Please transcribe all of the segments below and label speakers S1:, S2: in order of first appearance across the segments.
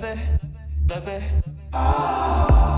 S1: leve, leve. Ah!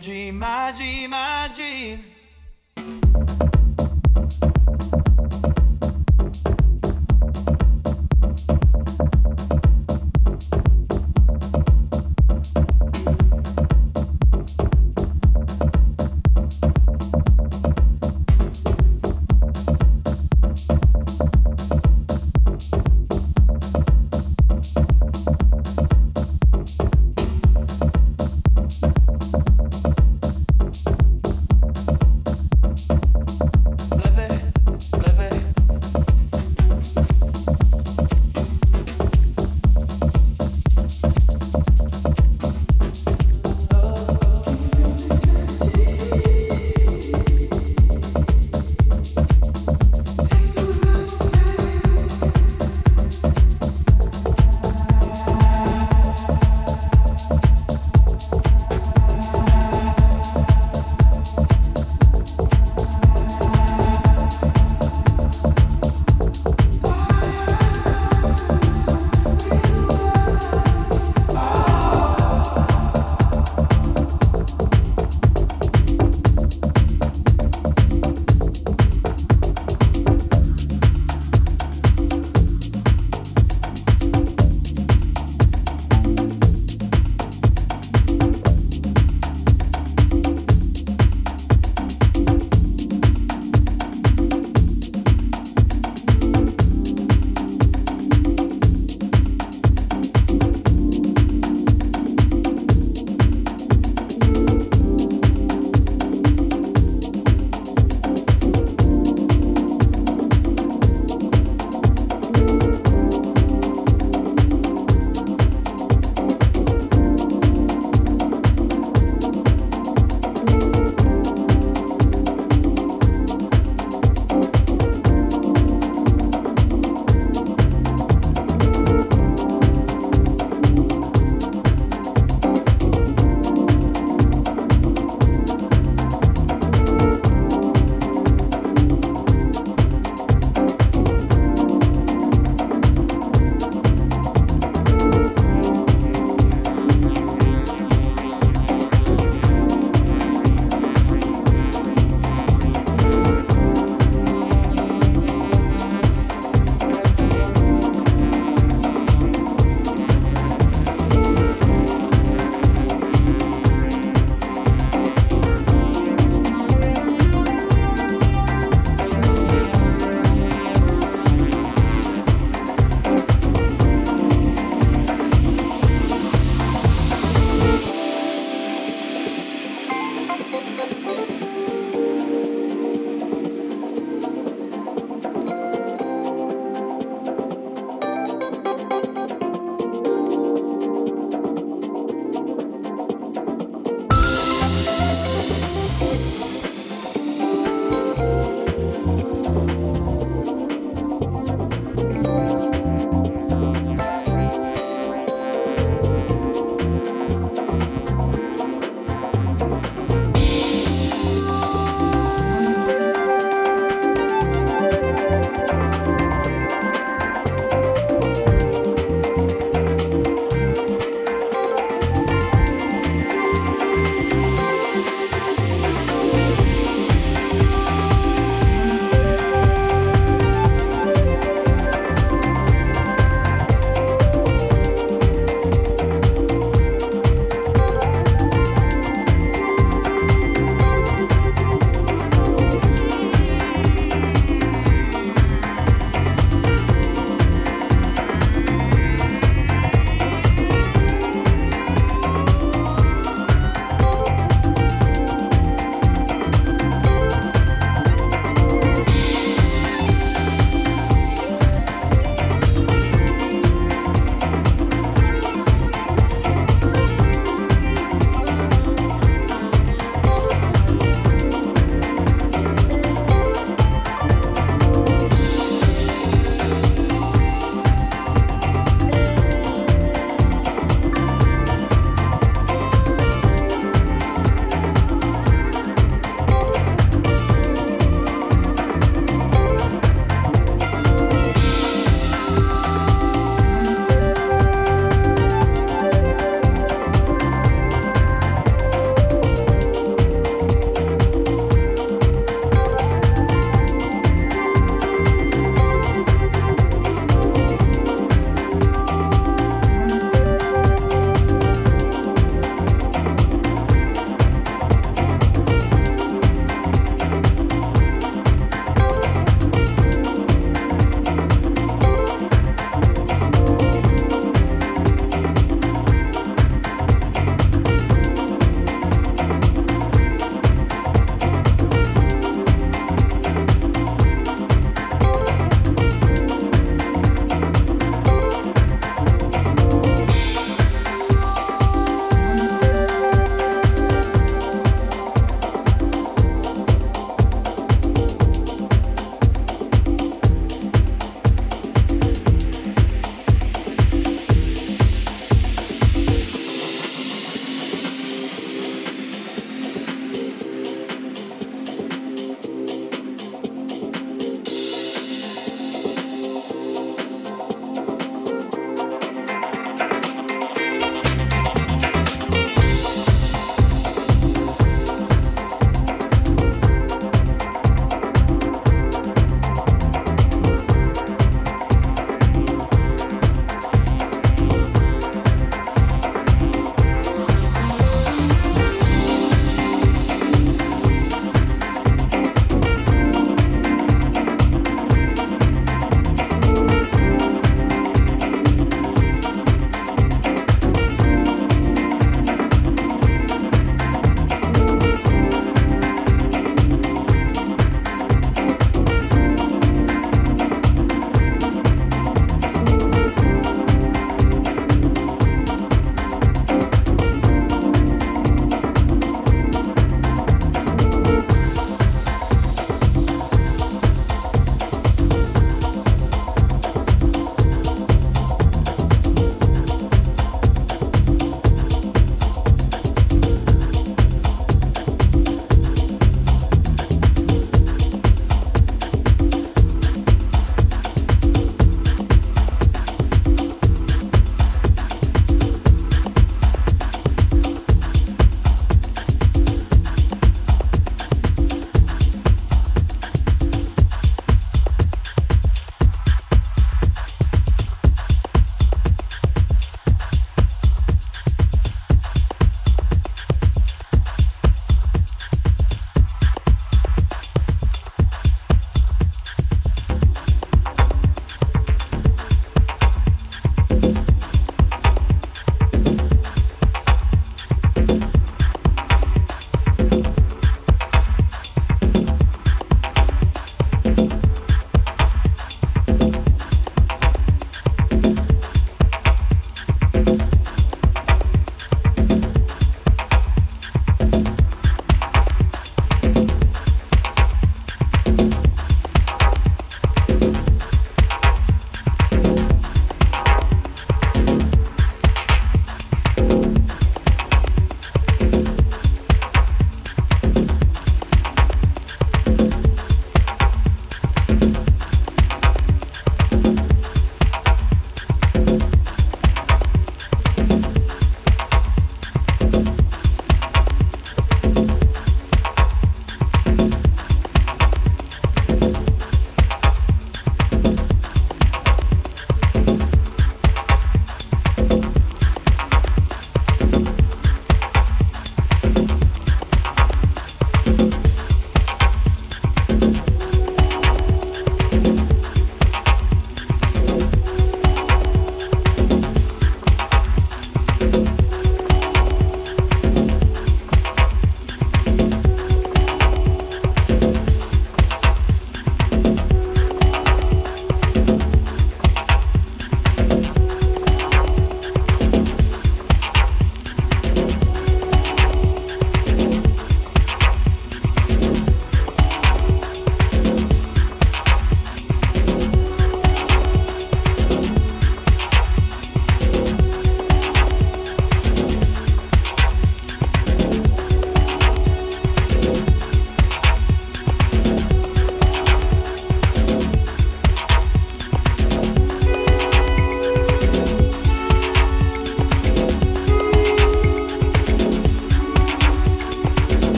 S1: My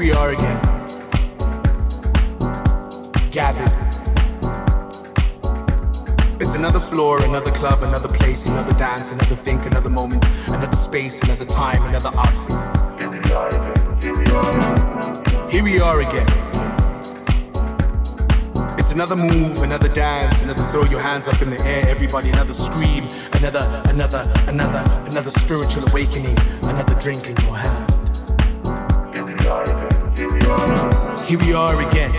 S2: we are again, gathered. It's another floor, another club, another place, another dance, another think, another moment, another space, another time, another outfit. Here we are again. Here we are. Here we are again. It's another move, another dance, another throw your hands up in the air, everybody, another scream, another, another, another, another spiritual awakening, another drink in your hand. Here we are here we are. Again.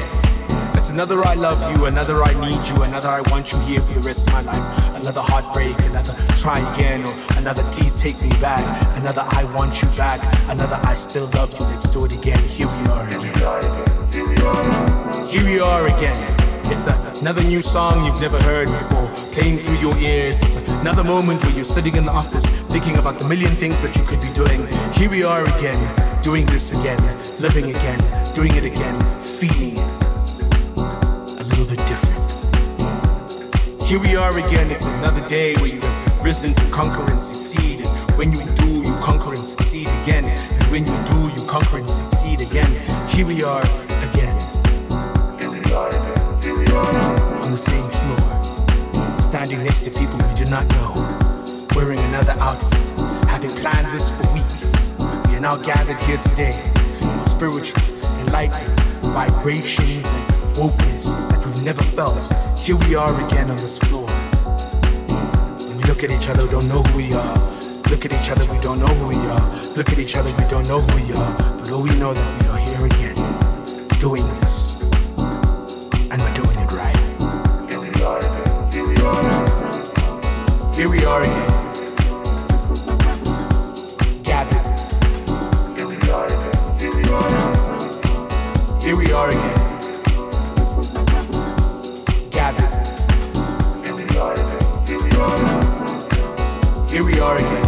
S2: It's another I love you, another I need you, another I want you here for the rest of my life. Another heartbreak, another try again, or another please take me back. Another I want you back, another I still love you, let's do it again. Here we are again. Here we are again. Here we are again. It's another new song you've never heard before, playing through your ears. It's another moment where you're sitting in the office, thinking about the million things that you could be doing. Here we are again, doing this again, living again, doing it again, feeling it a little bit different. Here we are again, it's another day where you have risen to conquer and succeed. And when you do, you conquer and succeed again. And when you do, you conquer and succeed again. Here we are again. Here we are again on the same floor, standing next to people we do not know, wearing another outfit, having planned this for weeks. We are now gathered here today spiritual, enlightened vibrations and wokeness that we've never felt. Here we are again on this floor. When we look at each other, we don't know who we are. Look at each other, we don't know who we are. Look at each other, we don't know who we are. But all we know that we are here again, doing this. And we're doing it right. Here we are again. Gathered. Here we are again. Gathered. Here we are again. Here we are. Here we are again.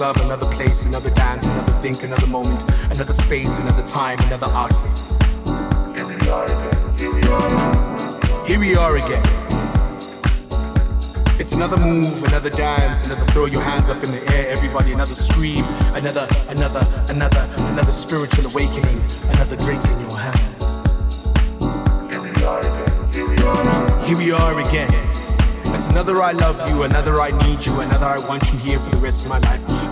S2: another place, another dance, another think, another moment, another space, another time, another outfit. Here we are again. Here we are. Again. It's another move, another dance, another throw your hands up in the air, everybody, another scream, another, another, another, another spiritual awakening, another drink in your hand. Here we are again. It's another I love you, another I need you, another I want you here for the rest of my life.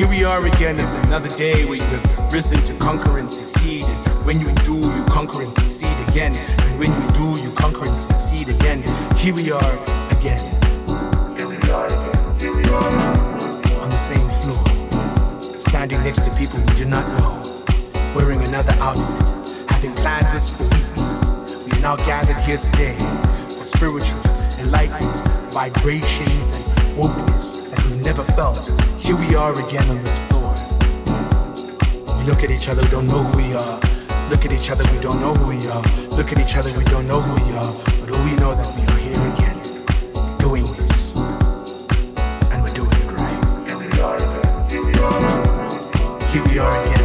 S2: Here we are again, it's another day where you have risen to conquer and succeed. And when you do, you conquer and succeed again. And when you do, you conquer and succeed again. Here we are again. Here we are again. Here we are same floor, standing next to people we do not know, wearing another outfit, having planned this for weeks. We are now gathered here today for spiritual, enlightenment, vibrations and we've never felt. Here we are again on this floor. We look at each other, we don't know who we are. Look at each other, we don't know who we are. Look at each other, we don't know who we are. But we know that we are here again, Thank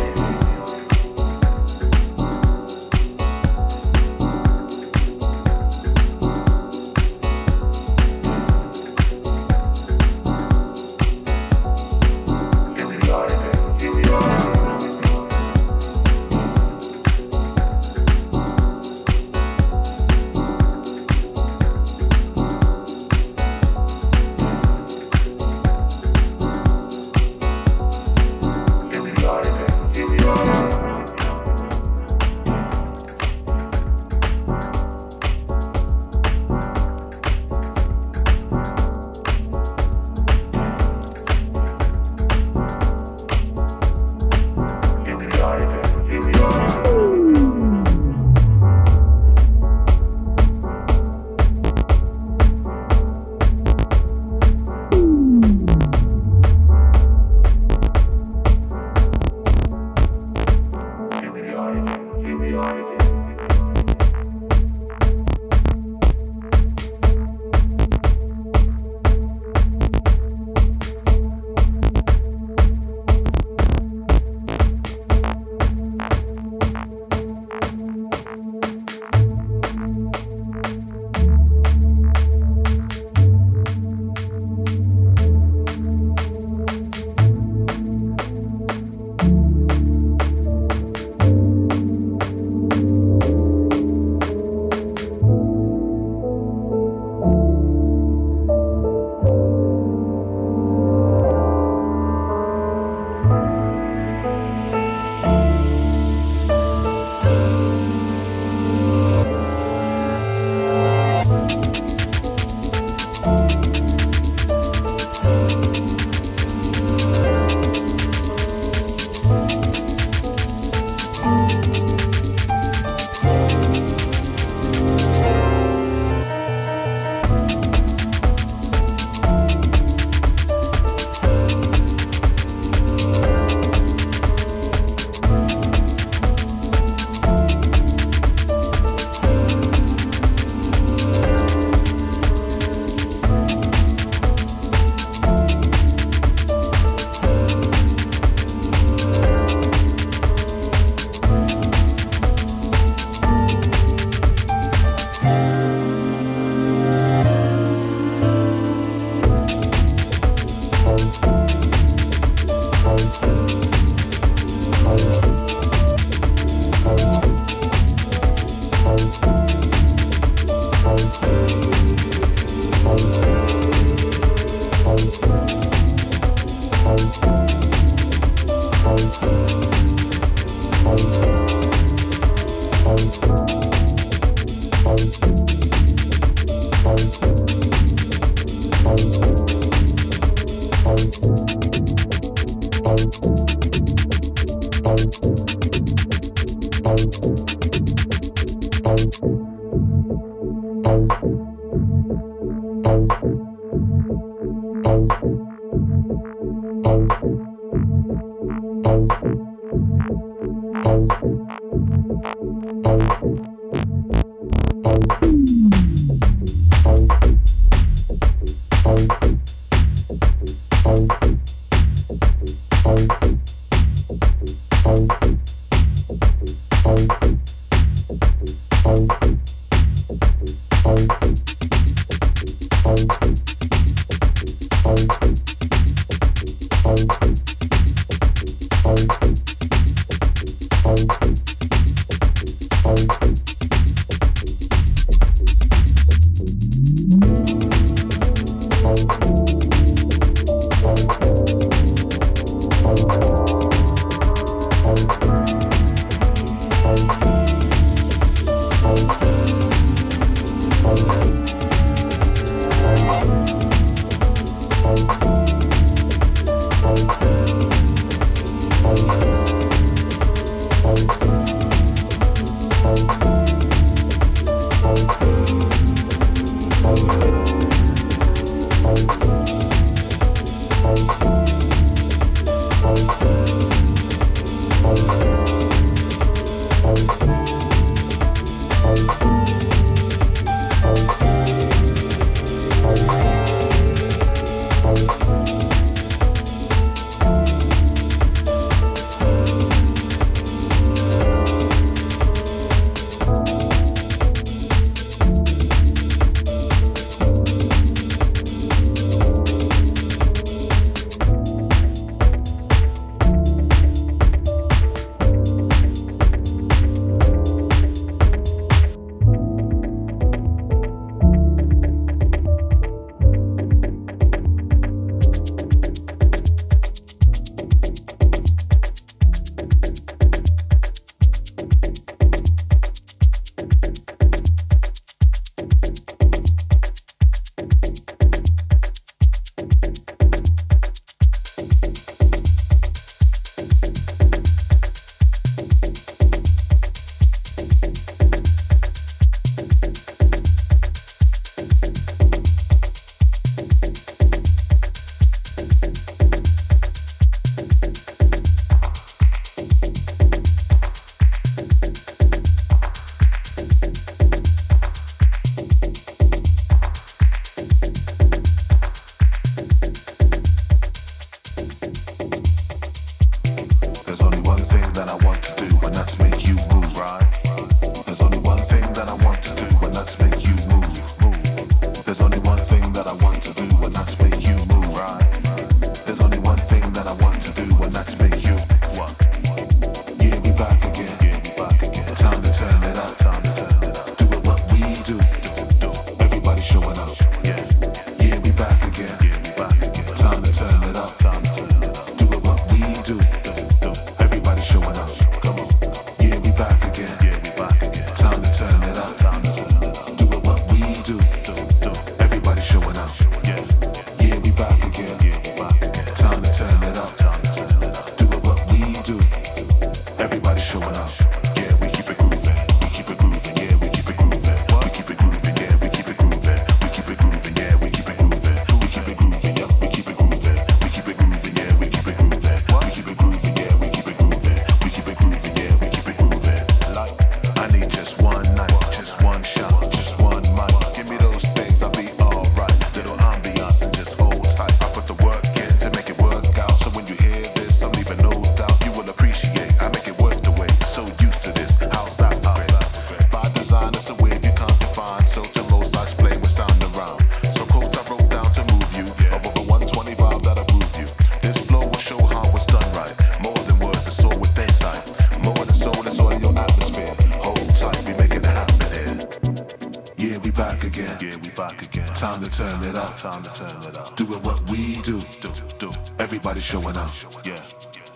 S3: time to turn it up. Doing what we do, do, do. Everybody showing up. Yeah.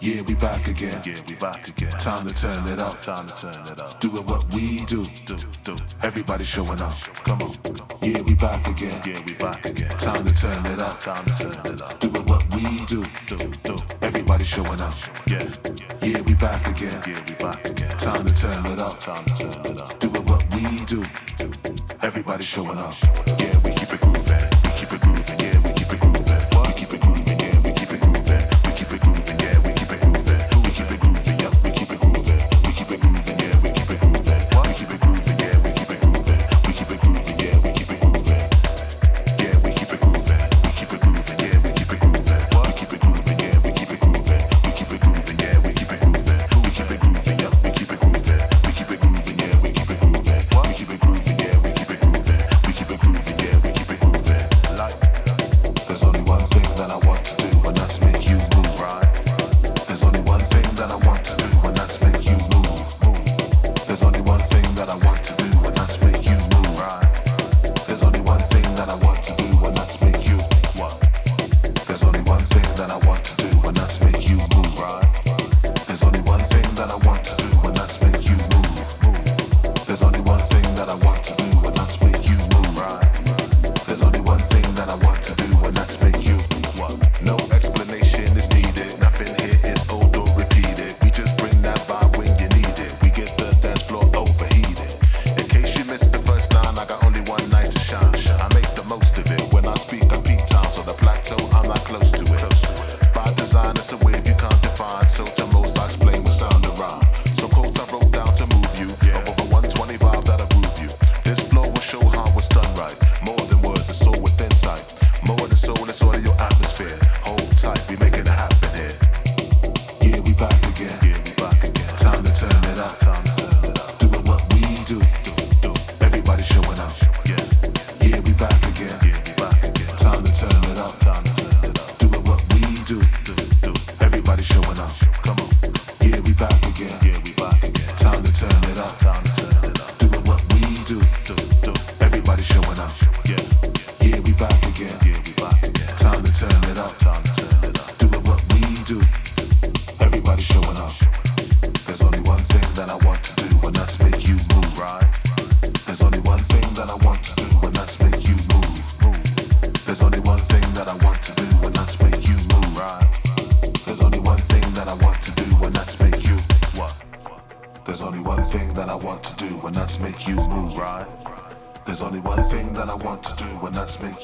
S3: Yeah, we back again. Yeah, we back again. Time to turn it up. Time to turn it up. Doing what we do, do, do. Everybody showing up. Come on. Yeah, we back again. Yeah, we back again. Time to turn it up. Time to turn it up. Doing what we do, do.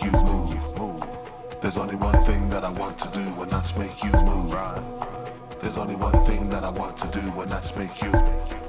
S3: make you move. move. There's only one thing that I want to do, and that's make you move. Right. There's only one thing that I want to do, and that's make you.